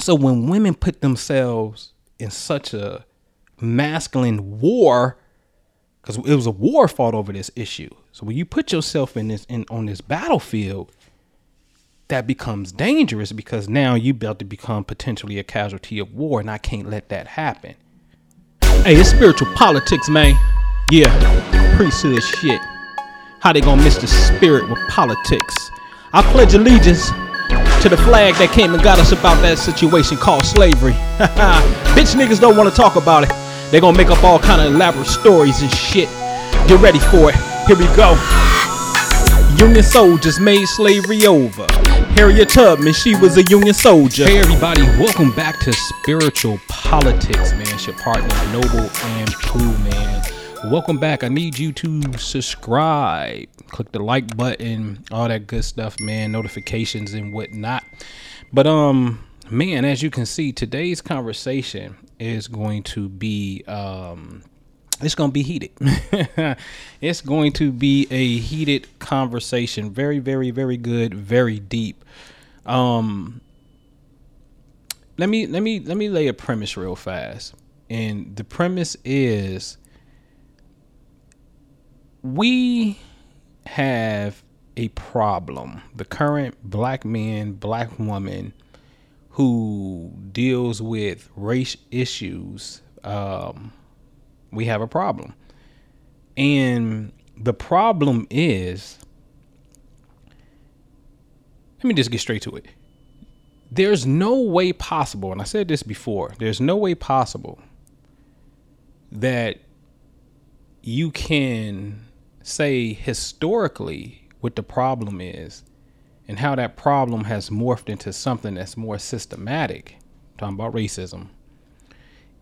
So when women put themselves in such a masculine war, because it was a war fought over this issue. So when you put yourself in this in on this battlefield, that becomes dangerous because now you about to become potentially a casualty of war, and I can't let that happen. Hey, it's spiritual politics, man. Yeah, priesthood shit. How they gonna miss the spirit with politics? I pledge allegiance to the flag that came and got us about that situation called slavery. Bitch niggas don't want to talk about it. They gonna make up all kind of elaborate stories and shit. Get ready for it. Here we go. Union soldiers made slavery over. Harriet Tubman, she was a Union soldier. Hey everybody, welcome back to Spiritual Politics, man. It's your partner, Noble Anpu, man. Welcome back. I need you to subscribe. Click the like button, all that good stuff, man. Notifications and whatnot. But um, man, as you can see, today's conversation is going to be um it's going to be heated. it's going to be a heated conversation. Very, very, very good, very deep. Um, let me let me let me lay a premise real fast. And the premise is we have a problem. The current black man, black woman who deals with race issues, um, we have a problem. And the problem is, let me just get straight to it. There's no way possible, and I said this before, there's no way possible that you can say historically what the problem is and how that problem has morphed into something that's more systematic. Talking about racism.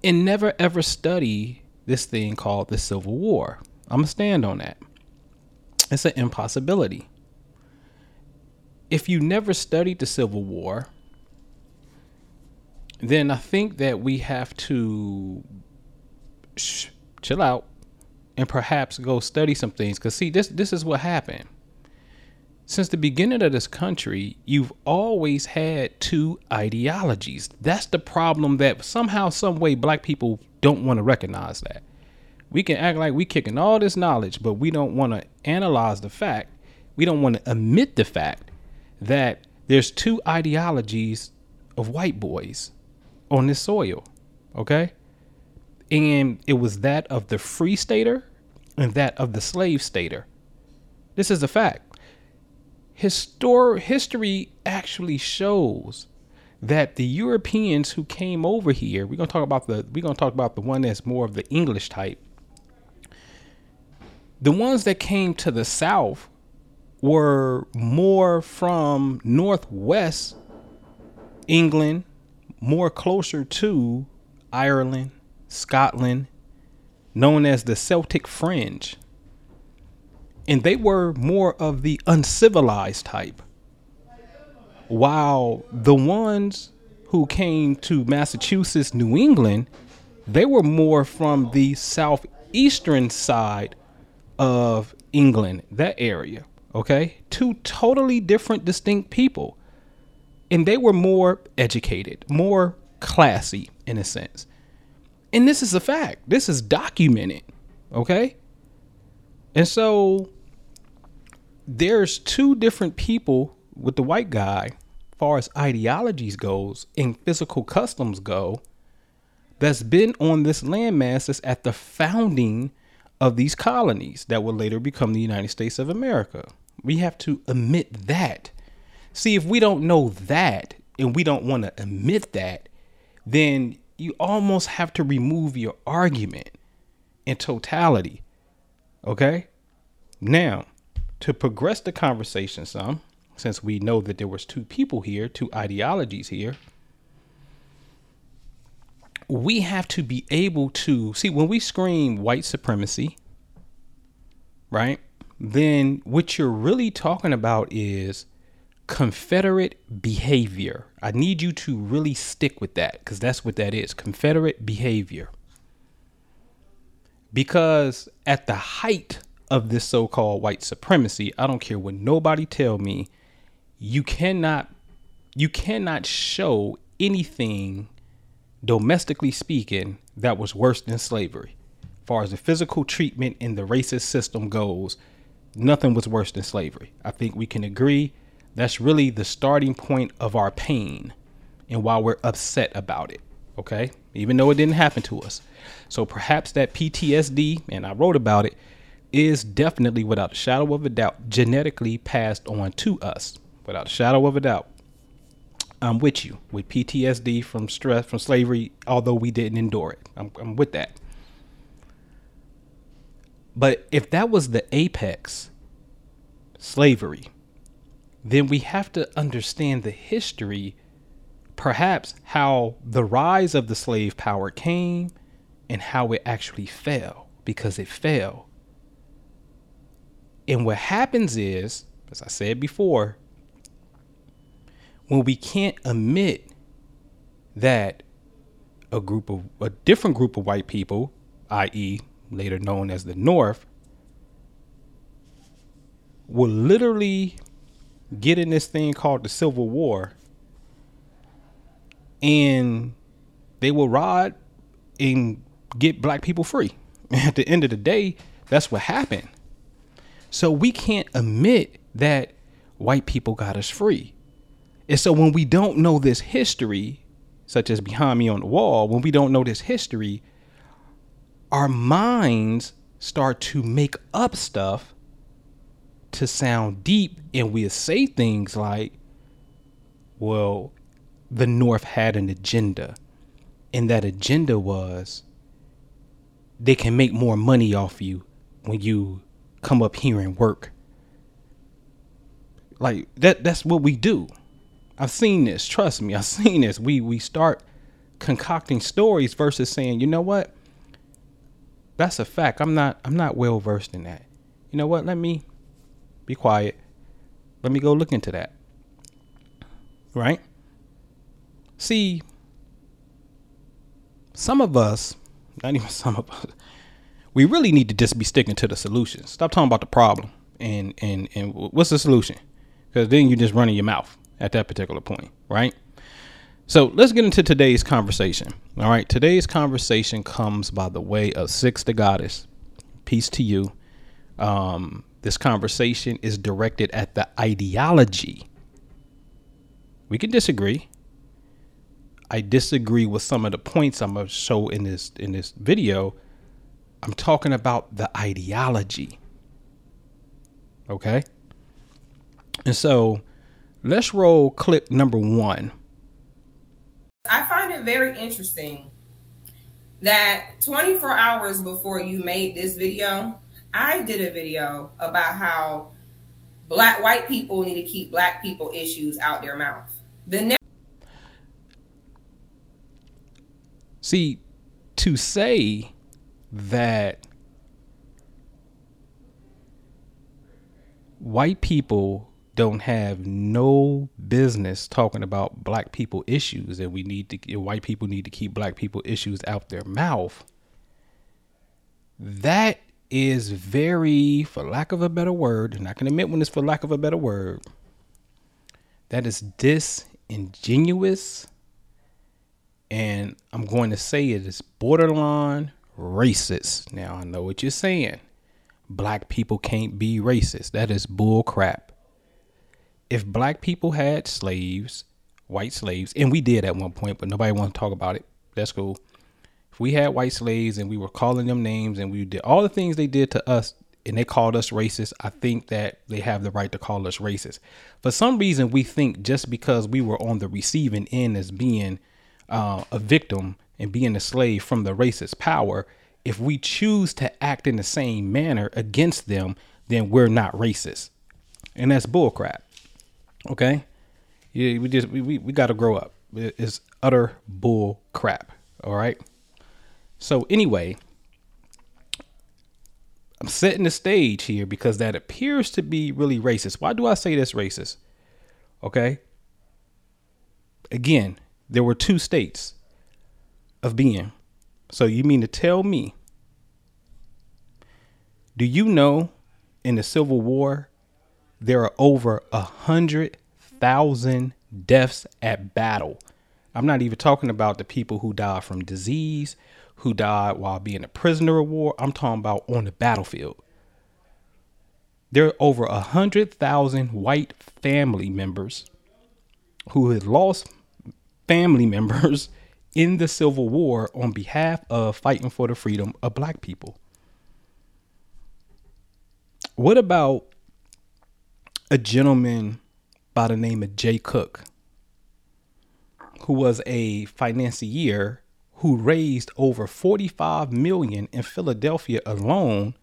And never ever study this thing called the Civil War. I'm gonna stand on that. It's an impossibility. If you never studied the Civil War, then I think that we have to chill out and perhaps go study some things. Because see, this this is what happened. Since the beginning of this country, you've always had two ideologies. That's the problem that somehow, some way, black people don't want to recognize that. We can act like we're kicking all this knowledge, but we don't want to analyze the fact. We don't want to admit the fact that there's two ideologies of white boys on this soil. Okay? And it was that of the free stater and that of the slave stater. This is a fact. Histor- history actually shows that the Europeans who came over here, we're gonna talk about the we're gonna talk about the one that's more of the English type. The ones that came to the south were more from northwest England, more closer to Ireland, Scotland, known as the Celtic fringe. And they were more of the uncivilized type. While the ones who came to Massachusetts, New England, they were more from the southeastern side of England, that area. Okay? Two totally different, distinct people. And they were more educated, more classy in a sense. And this is a fact. This is documented. Okay? And so there's two different people with the white guy, far as ideologies goes and physical customs go, that's been on this landmass that's at the founding of these colonies that will later become the United States of America. We have to admit that. See, if we don't know that and we don't want to admit that, then you almost have to remove your argument in totality. Okay? Now, to progress the conversation some, since we know that there was two people here, two ideologies here, we have to be able to see when we scream white supremacy, right? Then what you're really talking about is Confederate behavior. I need you to really stick with that because that's what that is Confederate behavior. Because at the height of this so called white supremacy, I don't care what nobody tell me, you cannot you cannot show anything domestically speaking that was worse than slavery. As far as the physical treatment in the racist system goes, nothing was worse than slavery. I think we can agree that's really the starting point of our pain and why we're upset about it. Okay. Even though it didn't happen to us. So perhaps that PTSD, and I wrote about it, is definitely without a shadow of a doubt genetically passed on to us. Without a shadow of a doubt. I'm with you with PTSD from stress from slavery, although we didn't endure it. I'm, I'm with that. But if that was the apex, slavery, then we have to understand the history, perhaps how the rise of the slave power came and how it actually fell, because it fell. And what happens is, as I said before, when we can't admit that a group of a different group of white people, i.e., later known as the North, will literally get in this thing called the Civil War and they will ride and get black people free. At the end of the day, that's what happened. So we can't admit that white people got us free. And so when we don't know this history, such as behind me on the wall, when we don't know this history, our minds start to make up stuff to sound deep and we'll say things like well the north had an agenda and that agenda was they can make more money off you when you come up here and work like that that's what we do i've seen this trust me i've seen this we we start concocting stories versus saying you know what that's a fact. I'm not I'm not well versed in that. You know what? Let me be quiet. Let me go look into that. Right? See, some of us, not even some of us, we really need to just be sticking to the solution. Stop talking about the problem and and and what's the solution? Because then you're just running your mouth at that particular point, right? So let's get into today's conversation. All right. Today's conversation comes by the way of Six the Goddis. Peace to you. Um, this conversation is directed at the ideology. We can disagree. I disagree with some of the points I'm gonna show in this in this video. I'm talking about the ideology. Okay? And so let's roll clip number one. I find it very interesting that 24 hours before you made this video, I did a video about how black white people need to keep black people issues out their mouth. The next See, to say that white people don't have no business talking about black people issues and we need to white people need to keep black people issues out their mouth that is very for lack of a better word and i can admit when it's for lack of a better word that is disingenuous and i'm going to say it is borderline racist now i know what you're saying black people can't be racist that is bull crap if black people had slaves, white slaves, and we did at one point, but nobody wants to talk about it. That's cool. If we had white slaves and we were calling them names and we did all the things they did to us and they called us racist, I think that they have the right to call us racist. For some reason, we think just because we were on the receiving end as being uh, a victim and being a slave from the racist power, if we choose to act in the same manner against them, then we're not racist. And that's bullcrap. Okay, yeah, we just we we, we got to grow up. It's utter bull crap. All right. So anyway, I'm setting the stage here because that appears to be really racist. Why do I say this racist? Okay. Again, there were two states of being. So you mean to tell me? Do you know in the Civil War there are over a hundred thousand deaths at battle. I'm not even talking about the people who died from disease, who died while being a prisoner of war. I'm talking about on the battlefield. There are over a hundred thousand white family members who had lost family members in the Civil War on behalf of fighting for the freedom of black people. What about a gentleman by the name of Jay Cooke, who was a financier who raised over 45 million in Philadelphia alone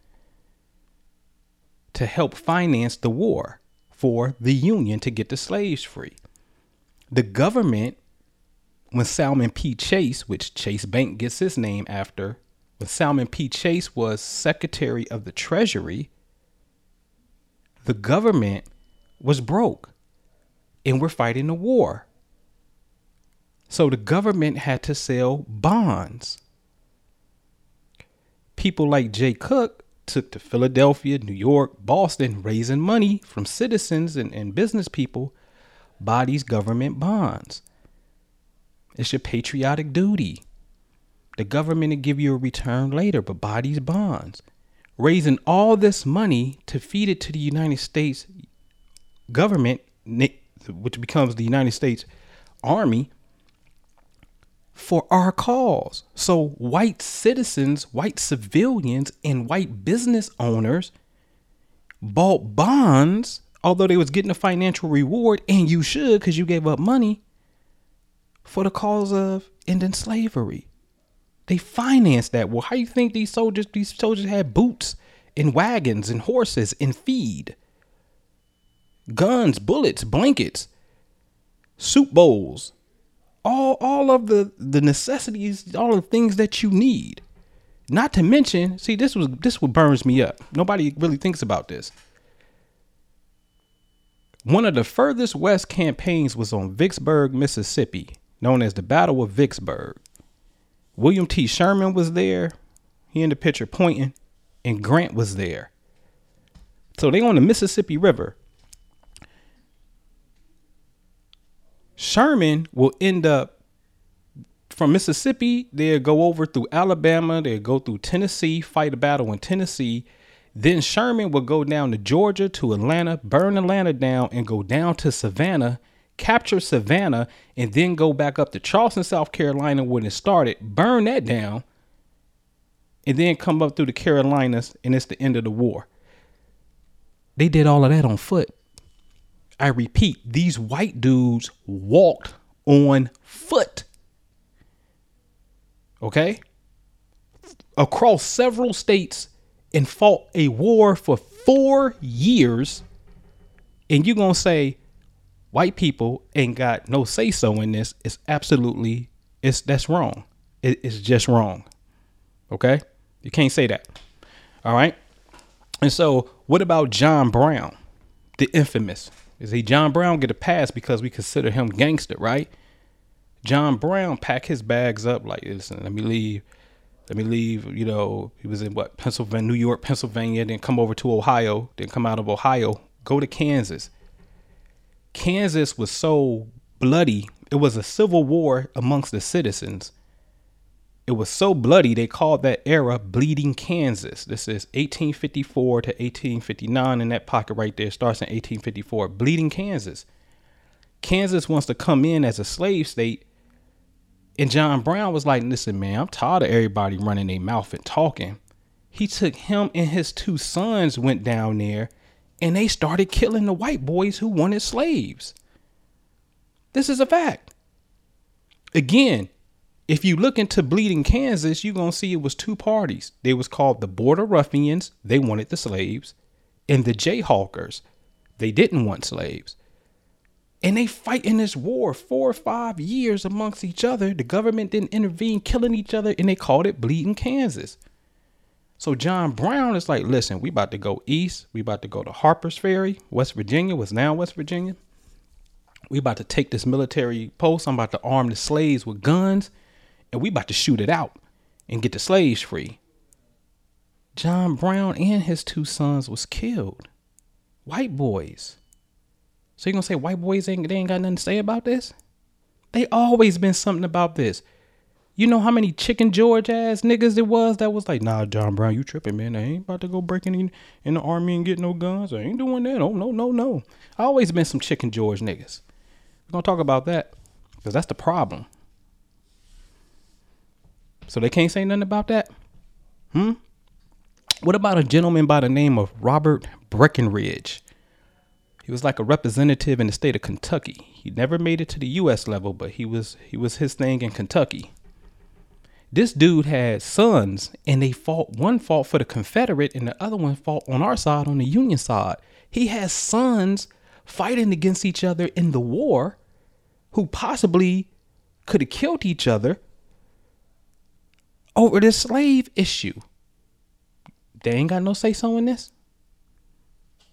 to help finance the war for the Union to get the slaves free. The government, when Salmon P. Chase, which Chase Bank gets his name after, when Salmon P. Chase was Secretary of the Treasury, the government was broke and we're fighting a war. So the government had to sell bonds. People like Jay Cooke took to Philadelphia, New York, Boston, raising money from citizens and, and business people, buy these government bonds. It's your patriotic duty. The government will give you a return later, but buy these bonds. Raising all this money to feed it to the United States government, which becomes the United States Army, for our cause. So, white citizens, white civilians, and white business owners bought bonds, although they was getting a financial reward, and you should because you gave up money for the cause of ending slavery. They financed that. Well, how you think these soldiers these soldiers had boots and wagons and horses and feed? Guns, bullets, blankets, soup bowls, all all of the the necessities, all the things that you need. Not to mention, see, this was this what burns me up. Nobody really thinks about this. One of the furthest west campaigns was on Vicksburg, Mississippi, known as the Battle of Vicksburg. William T. Sherman was there. He in the picture pointing, and Grant was there. So they on the Mississippi River. Sherman will end up from Mississippi, they'll go over through Alabama, they'll go through Tennessee, fight a battle in Tennessee. Then Sherman will go down to Georgia to Atlanta, burn Atlanta down, and go down to Savannah, capture Savannah, and then go back up to Charleston, South Carolina when it started, burn that down, and then come up through the Carolinas, and it's the end of the war. They did all of that on foot. I repeat, these white dudes walked on foot. Okay? Across several states and fought a war for four years. And you're going to say white people ain't got no say so in this. It's absolutely, it's that's wrong. It, it's just wrong. Okay? You can't say that. All right? And so, what about John Brown, the infamous? Is he John Brown get a pass because we consider him gangster, right? John Brown pack his bags up like, listen, let me leave. Let me leave. You know, he was in what Pennsylvania, New York, Pennsylvania, then come over to Ohio, then come out of Ohio, go to Kansas. Kansas was so bloody. It was a civil war amongst the citizens it was so bloody they called that era bleeding kansas. This is 1854 to 1859 in that pocket right there starts in 1854 bleeding kansas. Kansas wants to come in as a slave state and john brown was like listen man i'm tired of everybody running their mouth and talking. He took him and his two sons went down there and they started killing the white boys who wanted slaves. This is a fact. Again if you look into bleeding kansas you're going to see it was two parties. They was called the border ruffians they wanted the slaves and the jayhawkers they didn't want slaves. And they fight in this war four or five years amongst each other. The government didn't intervene killing each other and they called it bleeding kansas. So john brown is like listen we about to go east. We about to go to harpers ferry west virginia was now west virginia. We about to take this military post. I'm about to arm the slaves with guns and we about to shoot it out and get the slaves free. John Brown and his two sons was killed. White boys. So you gonna say white boys ain't they ain't got nothing to say about this? They always been something about this. You know how many chicken George ass niggas it was that was like, nah, John Brown, you tripping, man. I ain't about to go breaking in, in the army and get no guns. I ain't doing that. Oh, no, no, no. I Always been some chicken George niggas. We're going to talk about that because that's the problem. So they can't say nothing about that? Hmm? What about a gentleman by the name of Robert Breckinridge? He was like a representative in the state of Kentucky. He never made it to the US level, but he was he was his thing in Kentucky this dude had sons and they fought one fought for the confederate and the other one fought on our side on the union side he has sons fighting against each other in the war who possibly could have killed each other over this slave issue. They ain't got no say so in this?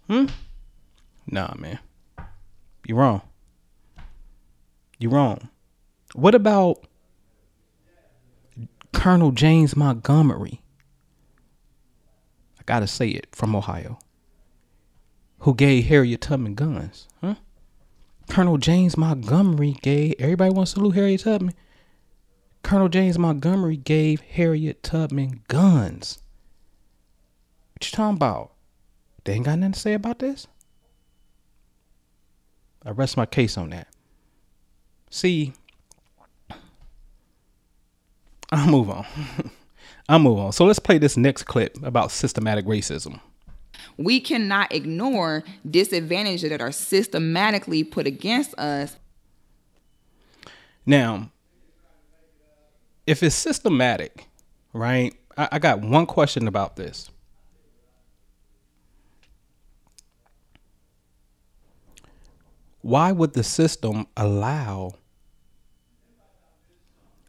Hmm? Nah man. You're wrong. You're wrong. What about Colonel James Montgomery, I gotta say it, from Ohio, who gave Harriet Tubman guns, huh? Colonel James Montgomery gave, everybody wants to salute Harriet Tubman. Colonel James Montgomery gave Harriet Tubman guns. What you talking about? They ain't got nothing to say about this? I rest my case on that. See, I'll move on. I'll move on. So let's play this next clip about systematic racism. We cannot ignore disadvantages that are systematically put against us. Now, if it's systematic, right? I, I got one question about this. Why would the system allow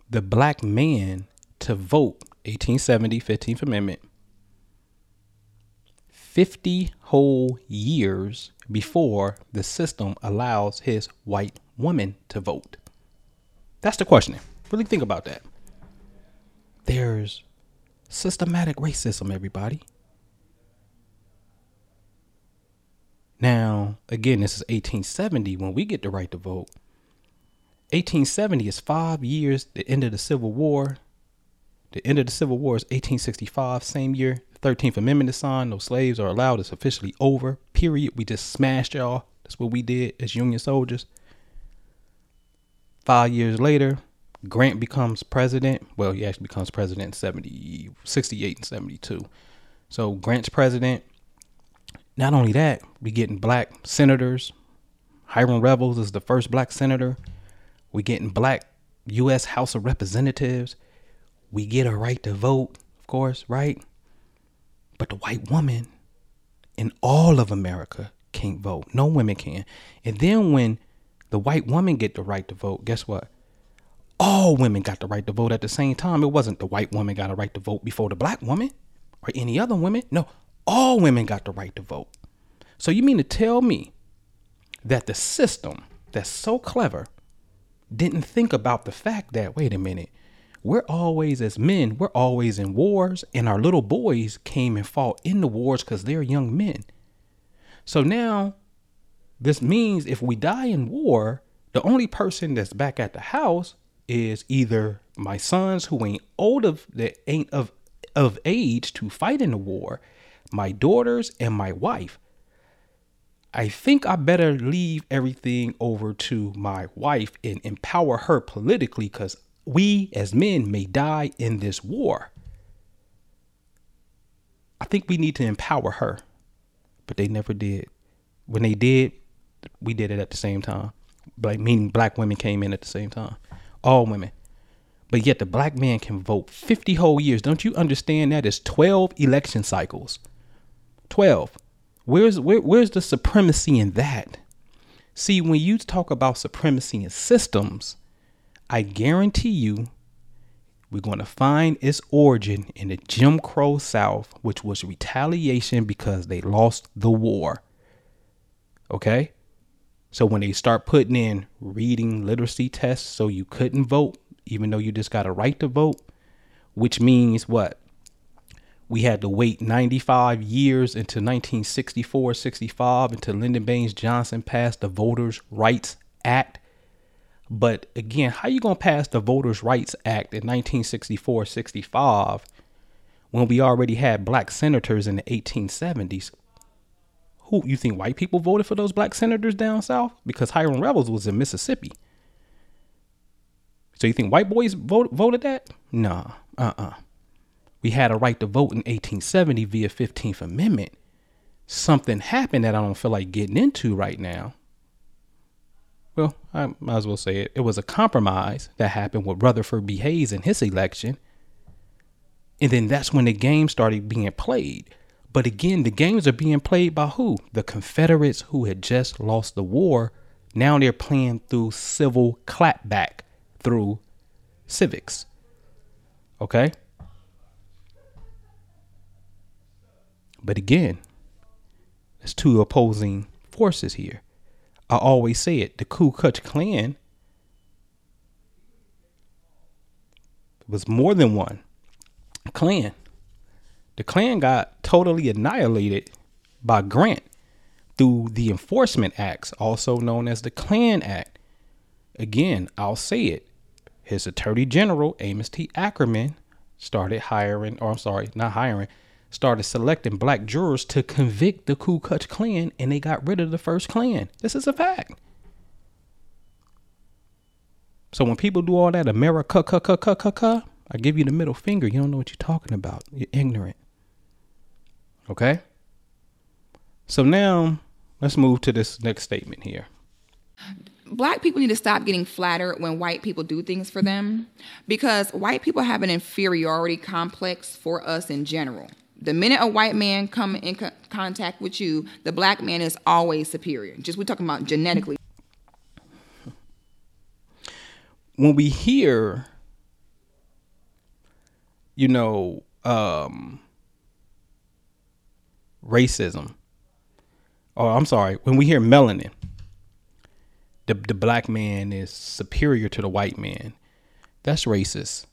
the black man to vote 1870 15th amendment 50 whole years before the system allows his white woman to vote that's the question really think about that there's systematic racism everybody now again this is 1870 when we get the right to vote 1870 is five years, the end of the Civil War. The end of the Civil War is 1865, same year. 13th Amendment is signed. No slaves are allowed. It's officially over. Period. We just smashed y'all. That's what we did as Union soldiers. Five years later, Grant becomes president. Well, he actually becomes president in 70, 68 and 72. So Grant's president. Not only that, we getting black senators. Hiram Revels is the first black senator. We getting black U.S. House of Representatives. We get a right to vote, of course, right? But the white woman in all of America can't vote. No women can. And then when the white woman get the right to vote, guess what? All women got the right to vote at the same time. It wasn't the white woman got a right to vote before the black woman or any other women. No, all women got the right to vote. So you mean to tell me that the system that's so clever didn't think about the fact that, wait a minute, we're always, as men, we're always in wars, and our little boys came and fought in the wars because they're young men. So now, this means if we die in war, the only person that's back at the house is either my sons who ain't old of that ain't of of age to fight in the war, my daughters and my wife. I think I better leave everything over to my wife and empower her politically because we as men may die in this war. I think we need to empower her, but they never did. When they did, we did it at the same time. Like meaning black women came in at the same time, all women. But yet the black man can vote 50 whole years. Don't you understand that is 12 election cycles? 12. Where's where, where's the supremacy in that? See, when you talk about supremacy in systems, I guarantee you we're going to find its origin in the Jim Crow South, which was retaliation because they lost the war. Okay? So when they start putting in reading literacy tests so you couldn't vote, even though you just got a right to vote, which means what? We had to wait 95 years until 1964 65 until Lyndon Baines Johnson passed the Voters' Rights Act. But again, how you gonna pass the Voters' Rights Act in 1964-65 when we already had black senators in the 1870s? Who you think white people voted for those black senators down south? Because Hiram Revels was in Mississippi. So you think white boys vote, voted that? Nah, uh-uh. We had a right to vote in 1870 via 15th Amendment. Something happened that I don't feel like getting into right now. Well, I might as well say it. It was a compromise that happened with Rutherford B. Hayes in his election. And then that's when the game started being played. But again, the games are being played by who? The Confederates who had just lost the war. Now they're playing through civil clapback through civics. Okay? But again, there's two opposing forces here. I always say it the Ku Klux Klan was more than one Klan. The Klan got totally annihilated by Grant through the Enforcement Acts, also known as the Klan Act. Again, I'll say it. His Attorney General, Amos T. Akerman, started hiring, or I'm sorry, not hiring, started selecting black jurors to convict the Ku Klux Klan, and they got rid of the first Klan. This is a fact. So when people do all that America, ca, ca, ca, ca, ca, I give you the middle finger. You don't know what you're talking about. You're ignorant. Okay? So now let's move to this next statement here. Black people need to stop getting flattered when white people do things for them because white people have an inferiority complex for us in general. The minute a white man come in co- contact with you, the black man is always superior. Just we're talking about genetically. When we hear you know, um, racism. Oh, I'm sorry. When we hear melanin, the the black man is superior to the white man. That's racist.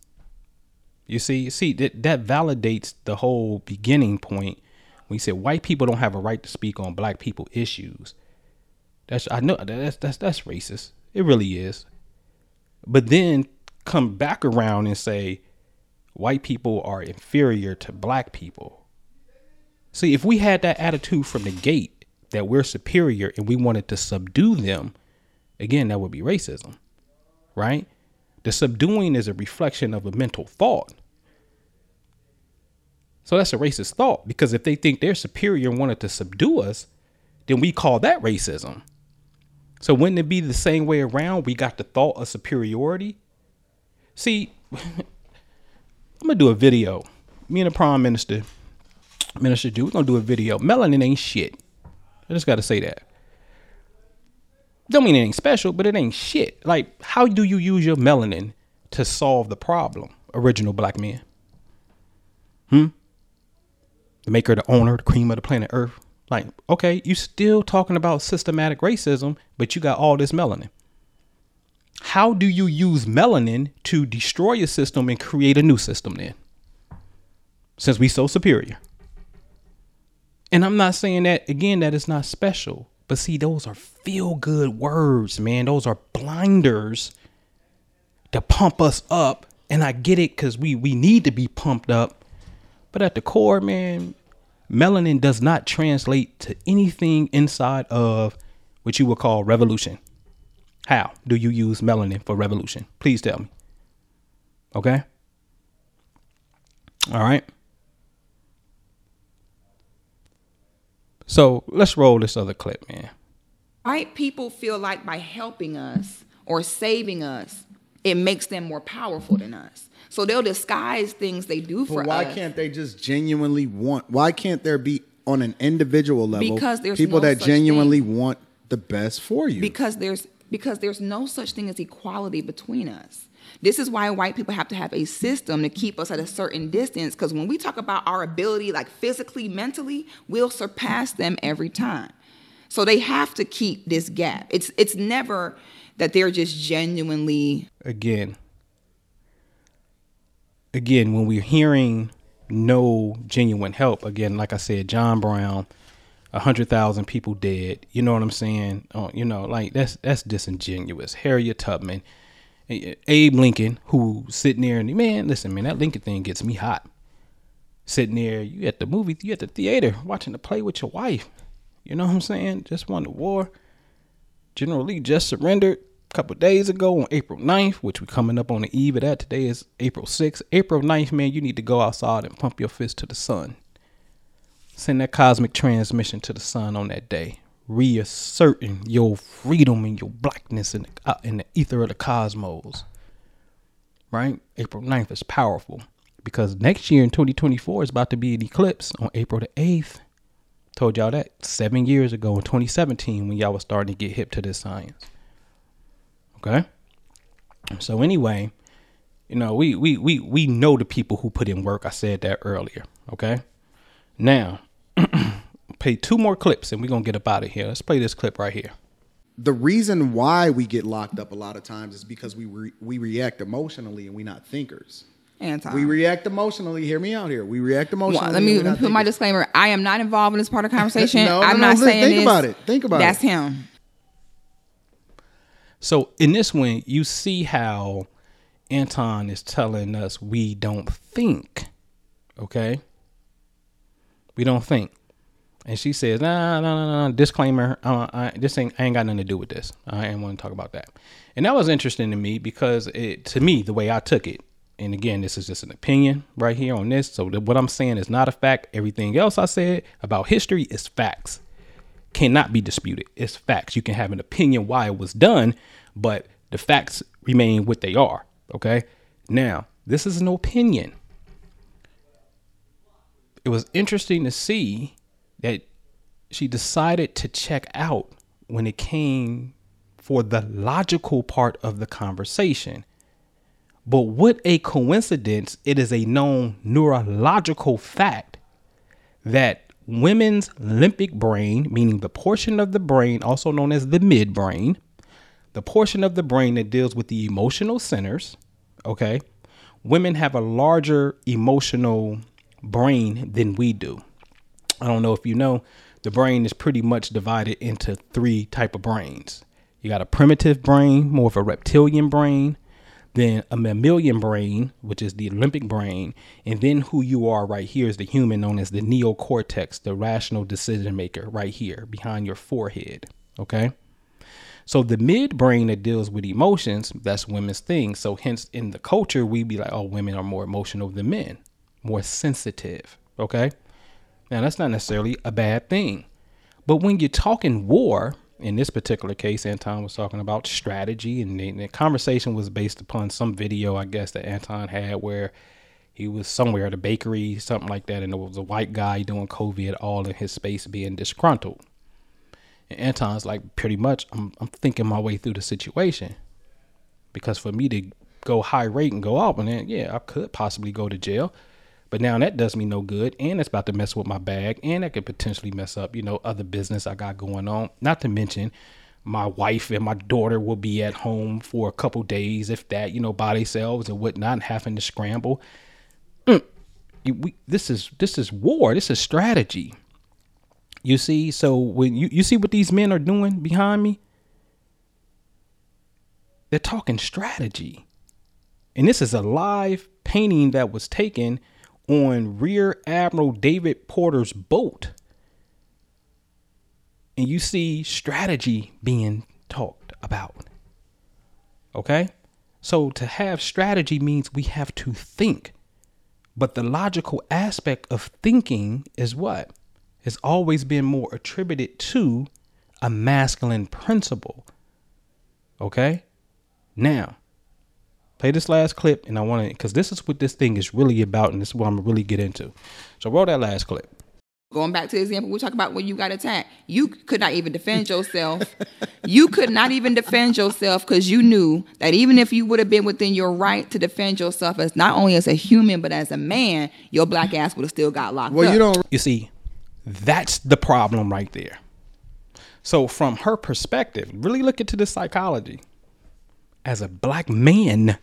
You see, you see that that validates the whole beginning point. When you said white people don't have a right to speak on black people issues. That's I know that's that's that's racist. It really is. But then come back around and say white people are inferior to black people. See, if we had that attitude from the gate that we're superior and we wanted to subdue them, again, that would be racism, right? The subduing is a reflection of a mental thought. So that's a racist thought because if they think they're superior and wanted to subdue us, then we call that racism. So wouldn't it be the same way around? We got the thought of superiority. See, I'm gonna do a video. Me and the prime minister, Minister Jew, we're gonna do a video. Melanin ain't shit. I just gotta say that. Don't mean ain't special, but it ain't shit. Like, how do you use your melanin to solve the problem? Original black men. Hmm? The maker, the owner, the cream of the planet Earth. Like, okay, you still talking about systematic racism, but you got all this melanin. How do you use melanin to destroy a system and create a new system then? Since we so superior. And I'm not saying that again that it's not special, but see those are feel good words, man. Those are blinders to pump us up. And I get it cuz we we need to be pumped up. But at the core, man, melanin does not translate to anything inside of what you would call revolution. How do you use melanin for revolution? Please tell me. Okay? All right. So let's roll this other clip, man. White people feel like by helping us or saving us, it makes them more powerful than us. So they'll disguise things they do for but why us. can't they just genuinely want? Why can't there be on an individual level Because there's people no that such genuinely thing. want the best for you? because there's because there's no such thing as equality between us. This is why white people have to have a system to keep us at a certain distance. Because when we talk about our ability, like physically, mentally, we'll surpass them every time. So they have to keep this gap. It's it's never that they're just genuinely Again. Again, when we're hearing no genuine help, again, like I said, John Brown a hundred thousand people dead. You know what I'm saying? Oh, you know, like that's that's disingenuous. Harriet Tubman, Abe Lincoln, who sitting there and man, listen, man, that Lincoln thing gets me hot. Sitting there, you at the movie, you at the theater, watching the play with your wife. You know what I'm saying? Just won the war. General Lee just surrendered a couple days ago on April 9th, which we're coming up on the eve of that. Today is April 6th. April 9th, man, you need to go outside and pump your fist to the sun. Send that cosmic transmission to the sun on that day, reasserting your freedom and your blackness in the, uh, in the ether of the cosmos. Right? April 9th is powerful because next year in 2024 is about to be an eclipse on April the 8th. Told y'all that seven years ago in 2017 when y'all was starting to get hip to this science. Okay? So anyway, you know, we we we we know the people who put in work. I said that earlier. Okay? Now, play two more clips and we're gonna get up out of here. Let's play this clip right here. The reason why we get locked up a lot of times is because we re- we react emotionally and we're not thinkers. Anton. We react emotionally. Hear me out here. We react emotionally. Well, let me and we're not put my disclaimer. I am not involved in this part of the conversation. No, no, I'm no, not look, saying think this. about it. Think about That's it. That's him. So in this one, you see how Anton is telling us we don't think. Okay? We don't think. And she says, nah, nah, nah, nah, disclaimer, uh, I, this ain't, I ain't got nothing to do with this. I ain't want to talk about that. And that was interesting to me because it, to me, the way I took it, and again, this is just an opinion right here on this. So what I'm saying is not a fact. Everything else I said about history is facts cannot be disputed. It's facts. You can have an opinion why it was done, but the facts remain what they are. Okay. Now, this is an opinion. It was interesting to see that she decided to check out when it came for the logical part of the conversation. But what a coincidence, it is a known neurological fact that women's limbic brain, meaning the portion of the brain also known as the midbrain, the portion of the brain that deals with the emotional centers, okay? Women have a larger emotional brain than we do. I don't know if you know, the brain is pretty much divided into three type of brains. You got a primitive brain, more of a reptilian brain, then a mammalian brain, which is the limbic brain, and then who you are right here is the human known as the neocortex, the rational decision maker right here behind your forehead. Okay. So the midbrain that deals with emotions, that's women's thing. So hence in the culture, we be like, oh, women are more emotional than men, more sensitive. Okay. Now that's not necessarily a bad thing. But when you're talking war, in this particular case, Anton was talking about strategy, and the, the conversation was based upon some video, I guess, that Anton had where he was somewhere at a bakery, something like that, and there was a white guy doing COVID, all in his space being disgruntled. And Anton's like, pretty much, I'm, I'm thinking my way through the situation. Because for me to go high rate and go up, and then, yeah, I could possibly go to jail. But now that does me no good, and it's about to mess with my bag, and that could potentially mess up, you know, other business I got going on. Not to mention, my wife and my daughter will be at home for a couple days, if that, you know, by themselves and whatnot, having to scramble. Mm. We, this is this is war. This is strategy. You see, so when you you see what these men are doing behind me, they're talking strategy. And this is a live painting that was taken on Rear Admiral David Porter's boat. And you see strategy being talked about. Okay? So to have strategy means we have to think. But the logical aspect of thinking is what? Has always been more attributed to a masculine principle. Okay? Now, play this last clip and I want to because this is what this thing is really about and this is what I'm gonna really get into. So roll that last clip. Going back to the example we talk about when you got attacked, you could not even defend yourself. you could not even defend yourself because you knew that even if you would have been within your right to defend yourself as not only as a human but as a man, your black ass would have still got locked Well, up. Well, you don't. You see, that's the problem right there. So from her perspective, really look into the psychology. As a black man,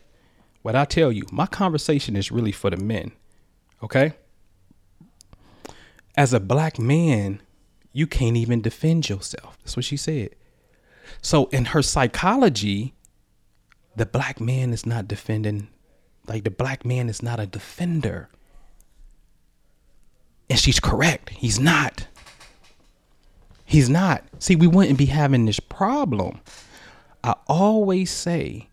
what I tell you, my conversation is really for the men. Okay? As a black man, You can't even defend yourself. That's what she said. So in her psychology, the black man is not defending, like the black man is not a defender. And she's correct. He's not. He's not. See, we wouldn't be having this problem. I always say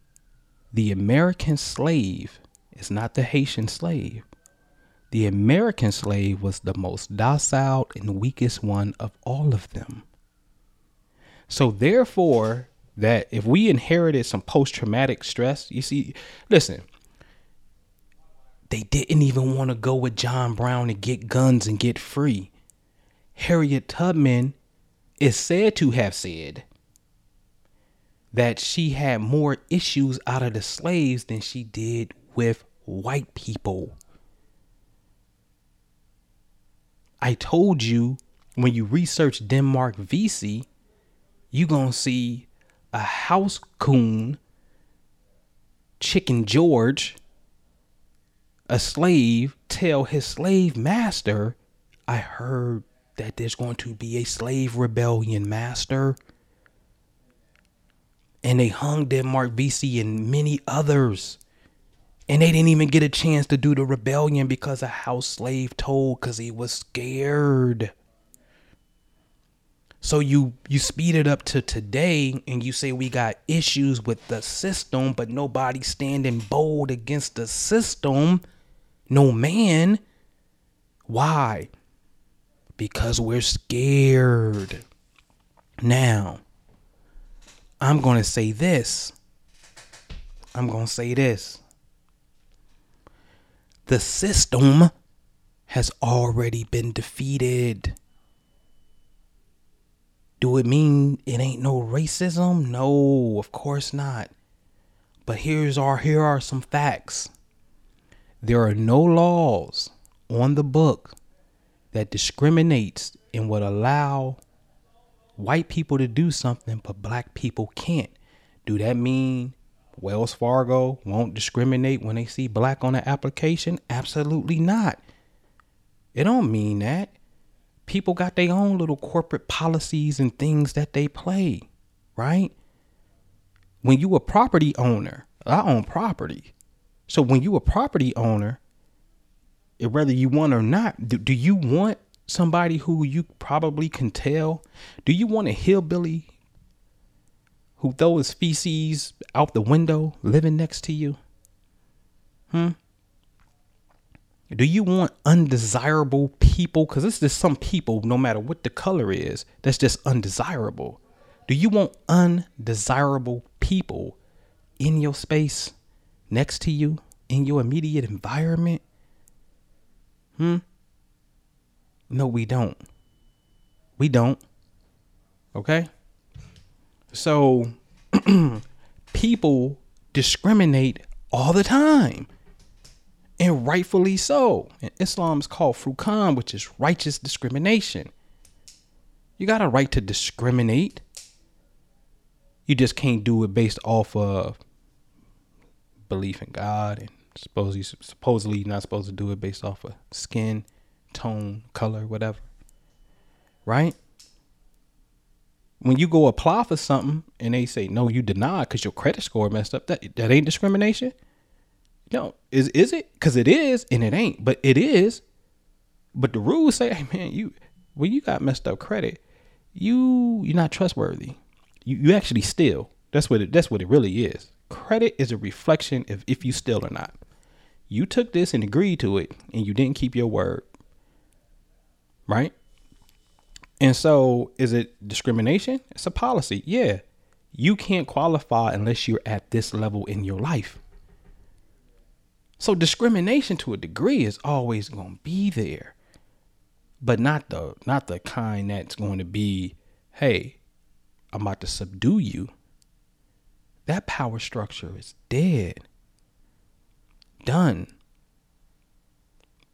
the American slave is not the Haitian slave. The American slave was the most docile and weakest one of all of them. So therefore, that if we inherited some post-traumatic stress, you see, listen, they didn't even want to go with John Brown and get guns and get free. Harriet Tubman is said to have said that she had more issues out of the slaves than she did with white people. I told you when you research Denmark Vesey, you gonna see a house coon, Chicken George, a slave, tell his slave master, I heard that there's going to be a slave rebellion, master. And they hung Denmark Vesey and many others. And they didn't even get a chance to do the rebellion because a house slave told because he was scared. So you you speed it up to today and you say we got issues with the system, but nobody standing bold against the system. No man. Why? Because we're scared. Now, I'm going to say this. I'm going to say this the system has already been defeated. Do it mean it ain't no racism? No, of course not. But here's our here are some facts. There are no laws on the book that discriminates and would allow white people to do something but black people can't. Do that mean Wells Fargo won't discriminate when they see black on an application? Absolutely not. It don't mean that. People got their own little corporate policies and things that they play, right? When you a property owner, I own property. So when you a property owner, whether you want or not, do, do you want somebody who you probably can tell? Do you want a hillbilly who throws feces out the window living next to you? Hmm? Do you want undesirable people? Because it's just some people, no matter what the color is, that's just undesirable. Do you want undesirable people in your space, next to you, in your immediate environment? Hmm? No, we don't. We don't. Okay? So people discriminate all the time. And rightfully so. And Islam is called Furqan, which is righteous discrimination. You got a right to discriminate. You just can't do it based off of belief in God and supposedly supposedly you're not supposed to do it based off of skin, tone, color, whatever. Right? when you go apply for something and they say no, you deny because your credit score messed up. That that ain't discrimination. No, is is it? Because it is and it ain't, but it is. But the rules say, hey man, you when you got messed up credit, you you're not trustworthy. You you actually steal. That's what it that's what it really is. Credit is a reflection of if you steal or not. You took this and agreed to it, and you didn't keep your word. Right? And so, is it discrimination? It's a policy. Yeah. You can't qualify unless you're at this level in your life. So, discrimination to a degree is always going to be there. But not the not the kind that's going to be, "Hey, I'm about to subdue you." That power structure is dead. Done.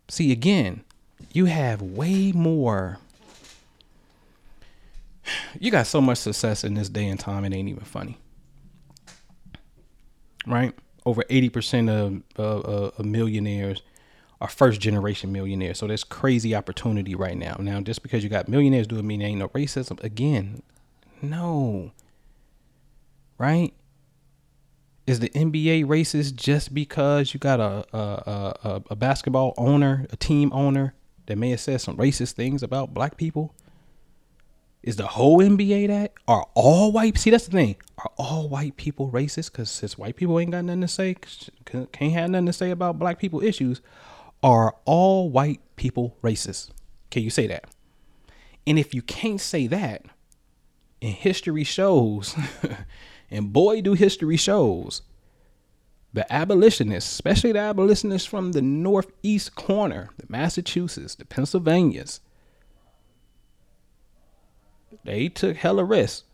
See again, you have way more you got so much success in this day and time, it ain't even funny. Right? Over 80% of, uh, uh, millionaires are first generation millionaires. So there's crazy opportunity right now. Now, just because you got millionaires doing mean there ain't no racism. Again, no. Right? Is the NBA racist just because you got a a, a a basketball owner, a team owner that may have said some racist things about black people? Is the whole NBA that? Are all white? See, that's the thing. Are all white people racist? Because since white people ain't got nothing to say, can't have nothing to say about black people issues. Are all white people racist? Can you say that? And if you can't say that, and history shows, and boy, do history shows, the abolitionists, especially the abolitionists from the northeast corner, the Massachusetts, the Pennsylvanias, they took hella risks.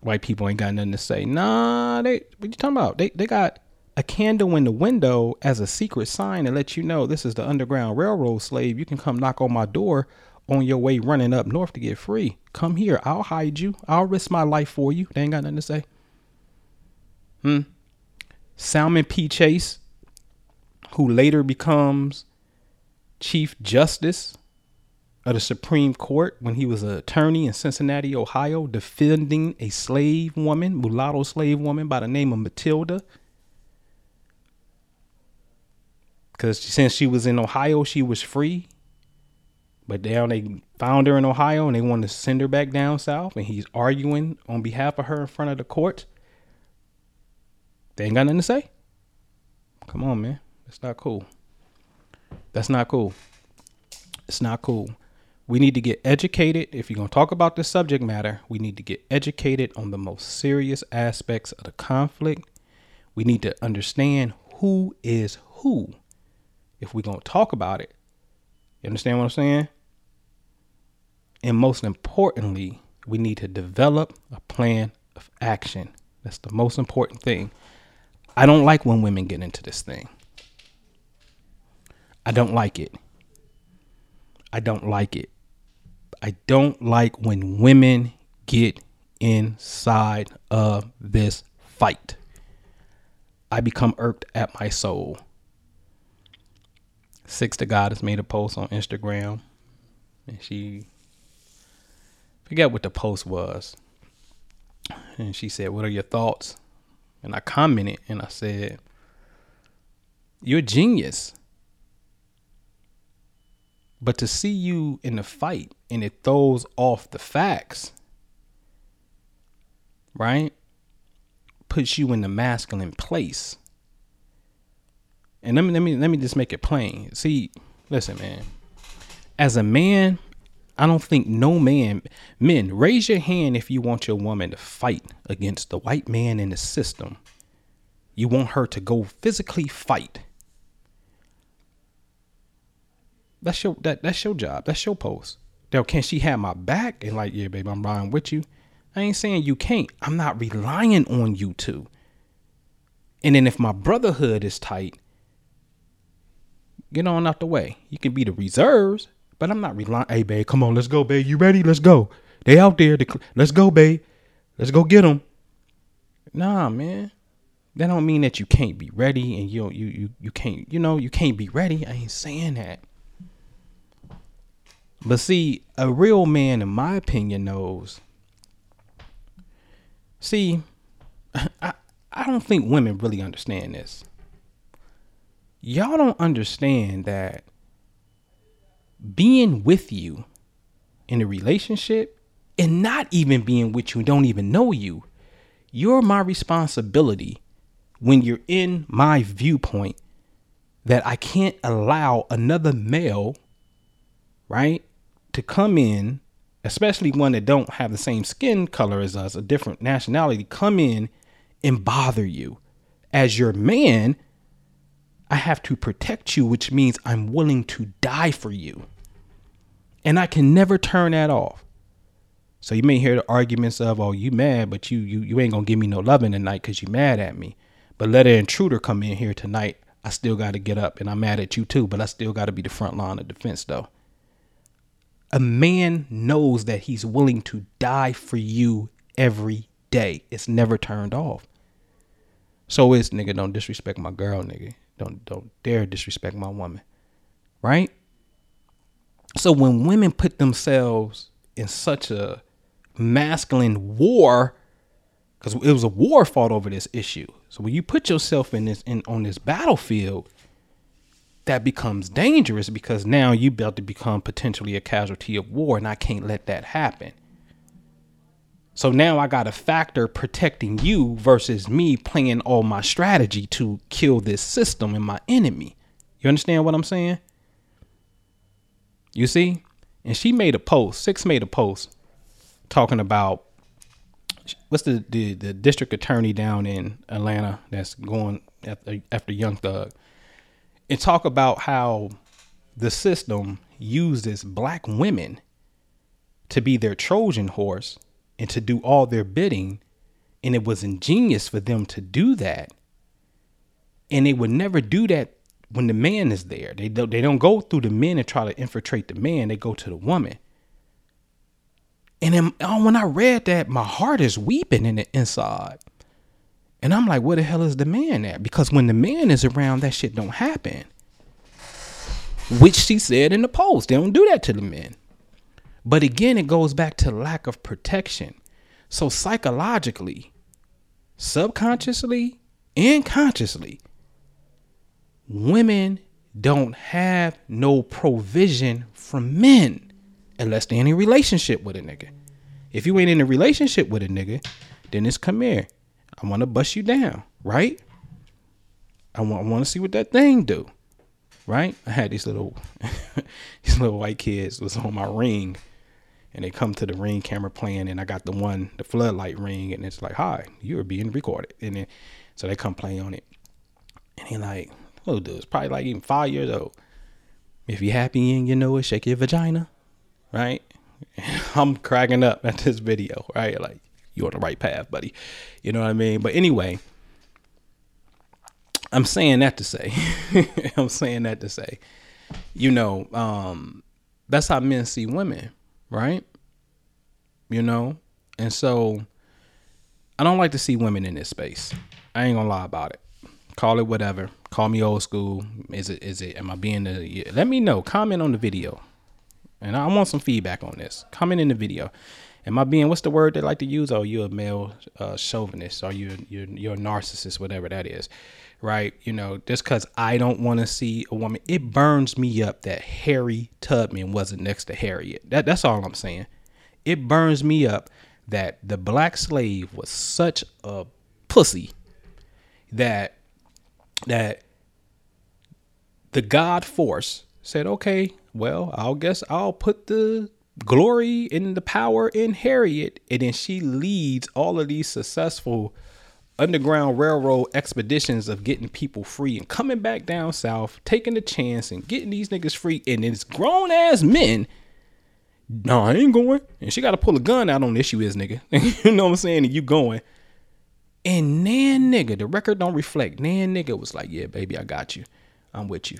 White people ain't got nothing to say. Nah, they what you talking about? They they got a candle in the window as a secret sign to let you know this is the Underground Railroad slave. You can come knock on my door on your way running up north to get free. Come here. I'll hide you. I'll risk my life for you. They ain't got nothing to say. Hmm. Salmon P. Chase, who later becomes Chief Justice of the Supreme Court when he was an attorney in Cincinnati, Ohio, defending a slave woman, mulatto slave woman by the name of Matilda. Because since she was in Ohio, she was free. But down they found her in Ohio and they wanted to send her back down south. And he's arguing on behalf of her in front of the court. They ain't got nothing to say. Come on, man. That's not cool. That's not cool. It's not cool. We need to get educated. If you're going to talk about this subject matter, we need to get educated on the most serious aspects of the conflict. We need to understand who is who. If we're going to talk about it, you understand what I'm saying? And most importantly, we need to develop a plan of action. That's the most important thing. I don't like when women get into this thing. I don't like it. I don't like it. I don't like when women get inside of this fight. I become irked at my soul. Six the Goddis has made a post on Instagram, and she forget what the post was. And she said, What are your thoughts? And I commented and I said, You're a genius. But to see you in the fight and it throws off the facts, right? Puts you in the masculine place. And let me let me let me just make it plain. See, listen, man. As a man, I don't think no man, men, raise your hand if you want your woman to fight against the white man in the system. You want her to go physically fight. That's your that that's your job. That's your post. Now, can she have my back? And like, yeah, babe, I'm riding with you. I ain't saying you can't. I'm not relying on you to. And then if my brotherhood is tight, get on out the way. You can be the reserves, but I'm not relying. Hey, babe, come on, let's go, babe. You ready? Let's go. They out there. let's go, babe. Let's go get them. Nah, man. That don't mean that you can't be ready and you you you you can't you know you can't be ready. I ain't saying that. But see, a real man, in my opinion, knows. See, I I don't think women really understand this. Y'all don't understand that being with you in a relationship and not even being with you don't even know you you're my responsibility when you're in my viewpoint that I can't allow another male right to come in especially one that don't have the same skin color as us a different nationality come in and bother you. As your man I have to protect you, which means I'm willing to die for you. And I can never turn that off. So you may hear the arguments of, oh, you mad, but you you you ain't gonna give me no loving tonight because you mad at me. But let an intruder come in here tonight. I still gotta get up and I'm mad at you too, but I still gotta be the front line of defense though. A man knows that he's willing to die for you every day. It's never turned off. So it's nigga, don't disrespect my girl, nigga. Don't don't dare disrespect my woman. Right? So when women put themselves in such a masculine war, because it was a war fought over this issue. So when you put yourself in this in on this battlefield, that becomes dangerous because now you about to become potentially a casualty of war, and I can't let that happen. So now I got a factor protecting you versus me playing all my strategy to kill this system and my enemy. You understand what I'm saying? You see? And she made a post, Six made a post talking about what's the, the, the district attorney down in Atlanta that's going after, after Young Thug and talk about how the system uses black women to be their Trojan horse and to do all their bidding. And it was ingenious for them to do that. And they would never do that when the man is there. They don't, they don't go through the men and try to infiltrate the man. They go to the woman. And then oh, when I read that, my heart is weeping in the inside. And I'm like, where the hell is the man at? Because when the man is around, that shit don't happen. Which she said in the post. They don't do that to the men. But again, it goes back to lack of protection. So psychologically, subconsciously, and consciously, women don't have no provision from men unless they're in a relationship with a nigga. If you ain't in a relationship with a nigga, then it's come here. I want to bust you down, right? I want, I want to see what that thing do, right? I had these little these little white kids was on my ring and they come to the ring camera playing and I got the one, the floodlight ring, and it's like, hi, you are being recorded. And then so they come play on it. And he like, little dude's probably like even five years old. If you're happy and you know it, shake your vagina. Right? I'm cracking up at this video, right? Like, you're on the right path, buddy. You know what I mean? But anyway, I'm saying that to say, I'm saying that to say, you know, um, that's how men see women right? You know? And so I don't like to see women in this space. I ain't gonna lie about it. Call it whatever. Call me old school. Is it is it am I being the let me know. Comment on the video. And I want some feedback on this. Comment in the video. Am I being what's the word they like to use? Oh, you're a male uh, chauvinist or you you're you're a narcissist, whatever that is right? You know, just because I don't want to see a woman, it burns me up that Harry Tubman wasn't next to Harriet. That, that's all I'm saying. It burns me up that the black slave was such a pussy that that the God force said, okay, well, I'll guess I'll put the glory and the power in Harriet, and then she leads all of these successful Underground Railroad expeditions of getting people free and coming back down south, taking the chance and getting these niggas free. And it's grown ass men. No, I ain't going. And she got to pull a gun out on this, issue is, nigga. you know what I'm saying? And you going. And Nan nigga, the record don't reflect. Nan nigga was like, yeah, baby, I got you. I'm with you.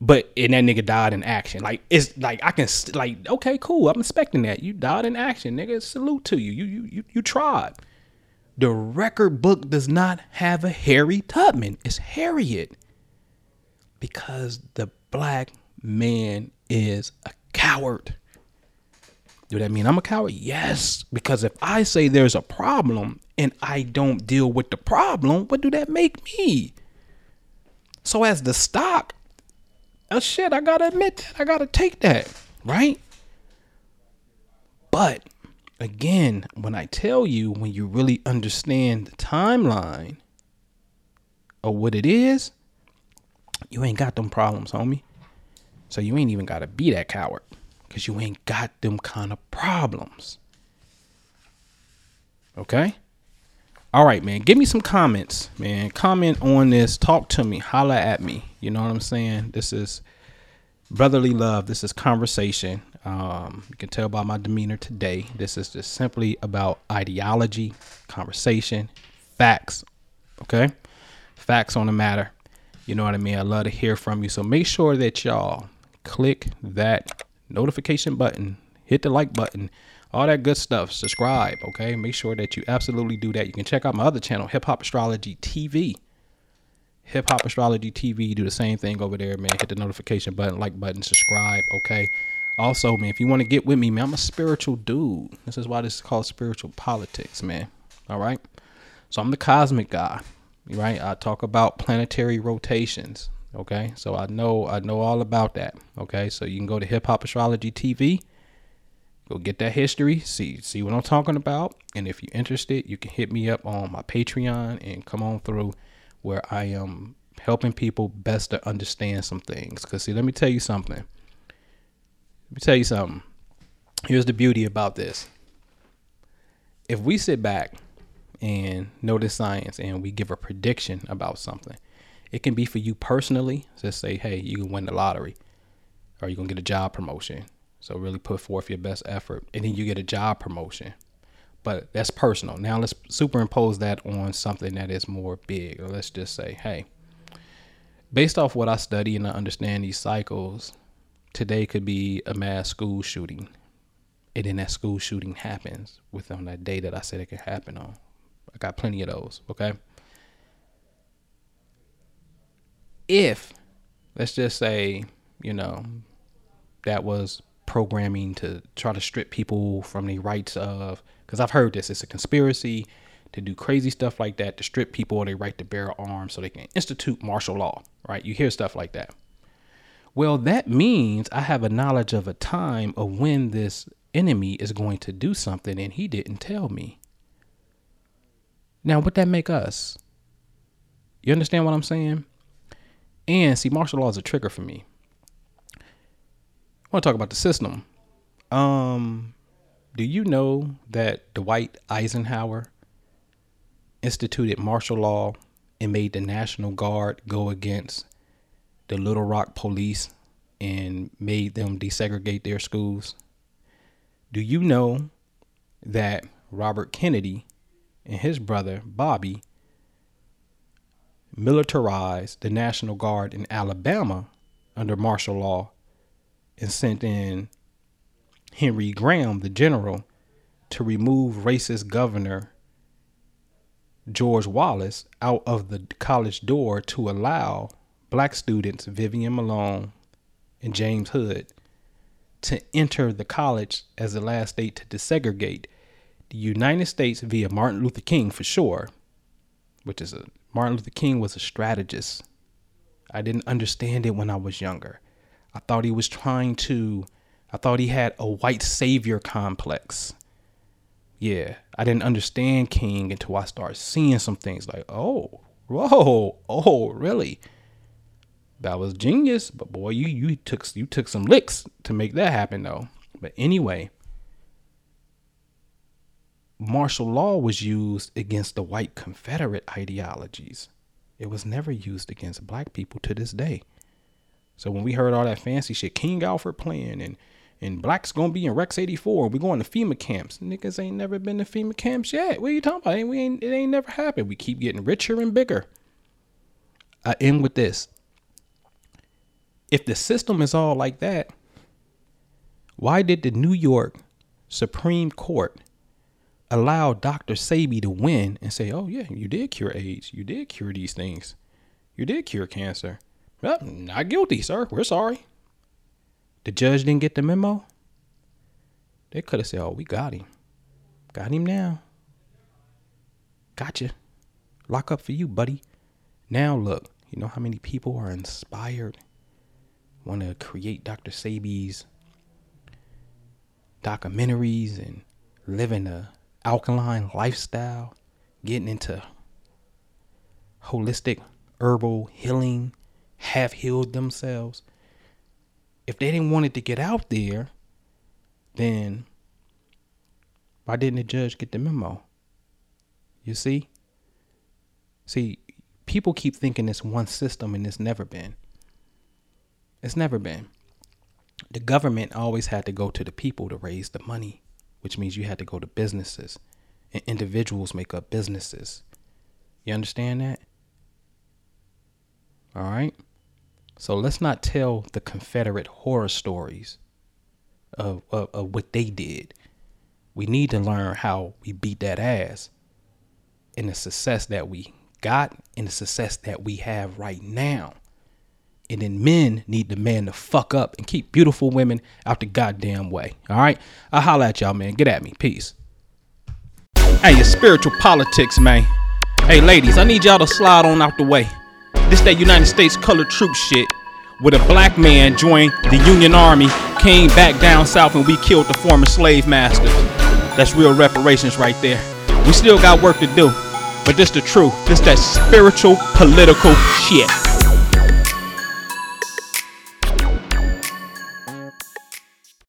But and that nigga died in action. Like it's like I can like okay, cool. I'm expecting that. You died in action, nigga. Salute to you. You you you you tried. The record book does not have a Harry Tubman. It's Harriet. Because the black man is a coward. Do that mean I'm a coward? Yes. Because if I say there's a problem and I don't deal with the problem, what do that make me? So as the stock, oh shit, I gotta admit that. I gotta take that, right? But again, when I tell you, when you really understand the timeline of what it is, you ain't got them problems, homie. So you ain't even got to be that coward because you ain't got them kind of problems. Okay? All right, man. Give me some comments, man. Comment on this. Talk to me. Holla at me. You know what I'm saying? This is brotherly love. This is conversation. Um, you can tell by my demeanor today. This is just simply about ideology, conversation, facts. Okay, facts on the matter. You know what I mean? I love to hear from you. So make sure that y'all click that notification button, hit the like button all that good stuff. Subscribe, okay? Make sure that you absolutely do that. You can check out my other channel, Hip Hop Astrology TV. Hip Hop Astrology TV. Do the same thing over there, man. Hit the notification button, like button, subscribe, okay? Also, man, if you want to get with me, man, I'm a spiritual dude. This is why this is called spiritual politics, man. All right. So I'm the cosmic guy, right? I talk about planetary rotations. Okay. So I know I know all about that. Okay. So you can go to Hip Hop Astrology TV. Go get that history, see see what I'm talking about, and if you're interested, you can hit me up on my Patreon and come on through, where I am helping people best to understand some things. Cause see, let me tell you something. Let me tell you something. Here's the beauty about this. If we sit back and notice science and we give a prediction about something, it can be for you personally. Just say, hey, you can win the lottery or you're to get a job promotion. So really put forth your best effort and then you get a job promotion. But that's personal. Now let's superimpose that on something that is more big. Or let's just say, hey, based off what I study and I understand these cycles, today could be a mass school shooting. And then that school shooting happens within that day that I said it could happen on. I got plenty of those, okay? If, let's just say, you know, that was programming to try to strip people from the rights of, because I've heard this, it's a conspiracy to do crazy stuff like that to strip people of their right to bear arms so they can institute martial law, right? You hear stuff like that. Well, that means I have a knowledge of a time of when this enemy is going to do something and he didn't tell me. Now, what that make us? You understand what I'm saying? And see, martial law is a trigger for me. I want to talk about the system. Um, do you know that Dwight Eisenhower instituted martial law and made the National Guard go against the Little Rock police and made them desegregate their schools? Do you know that Robert Kennedy and his brother Bobby militarized the National Guard in Alabama under martial law and sent in Henry Graham, the general, to remove racist governor George Wallace out of the college door to allow black students Vivian Malone and James Hood to enter the college as the last state to desegregate the United States via Martin Luther King for sure, which is a Martin Luther King was a strategist. I didn't understand it when I was younger. I thought he was trying to I thought he had a white savior complex. Yeah, I didn't understand King until I started seeing some things like, oh, whoa, oh, really? That was genius, but boy, you you took you took some licks to make that happen though. But anyway, martial law was used against the white Confederate ideologies. It was never used against black people to this day. So when we heard all that fancy shit, King Alfred playing and and blacks gonna be in Rex 84, we going to FEMA camps. Niggas ain't never been to FEMA camps yet. What are you talking about? We ain't it ain't never happened. We keep getting richer and bigger. I end with this. If the system is all like that, why did the New York Supreme Court allow Dr. Sebi to win and say, oh, yeah, you did cure AIDS. You did cure these things. You did cure cancer. Well, not guilty, sir. We're sorry. The judge didn't get the memo. They could have said, oh, we got him. Got him now. Gotcha. Lock up for you, buddy. Now, look, you know how many people are inspired, want to create Dr. Sebi's documentaries and living a alkaline lifestyle, getting into holistic herbal healing, have healed themselves. If they didn't want it to get out there, then why didn't the judge get the memo? You see? See, people keep thinking it's one system and it's never been. It's never been. The government always had to go to the people to raise the money which means you had to go to businesses and individuals make up businesses. You understand that? All right. So let's not tell the Confederate horror stories of, of, of what they did. we need to learn how we beat that ass and the success that we got and the success that we have right now. And then men need the man to fuck up and keep beautiful women out the goddamn way. All right? I'll holla at y'all, man. Get at me. Peace. Hey, your spiritual politics, man. Hey, ladies, I need y'all to slide on out the way. This that United States colored troop shit where a black man joined the Union Army, came back down south, and we killed the former slave masters. That's real reparations right there. We still got work to do, but this the truth. This that spiritual political shit.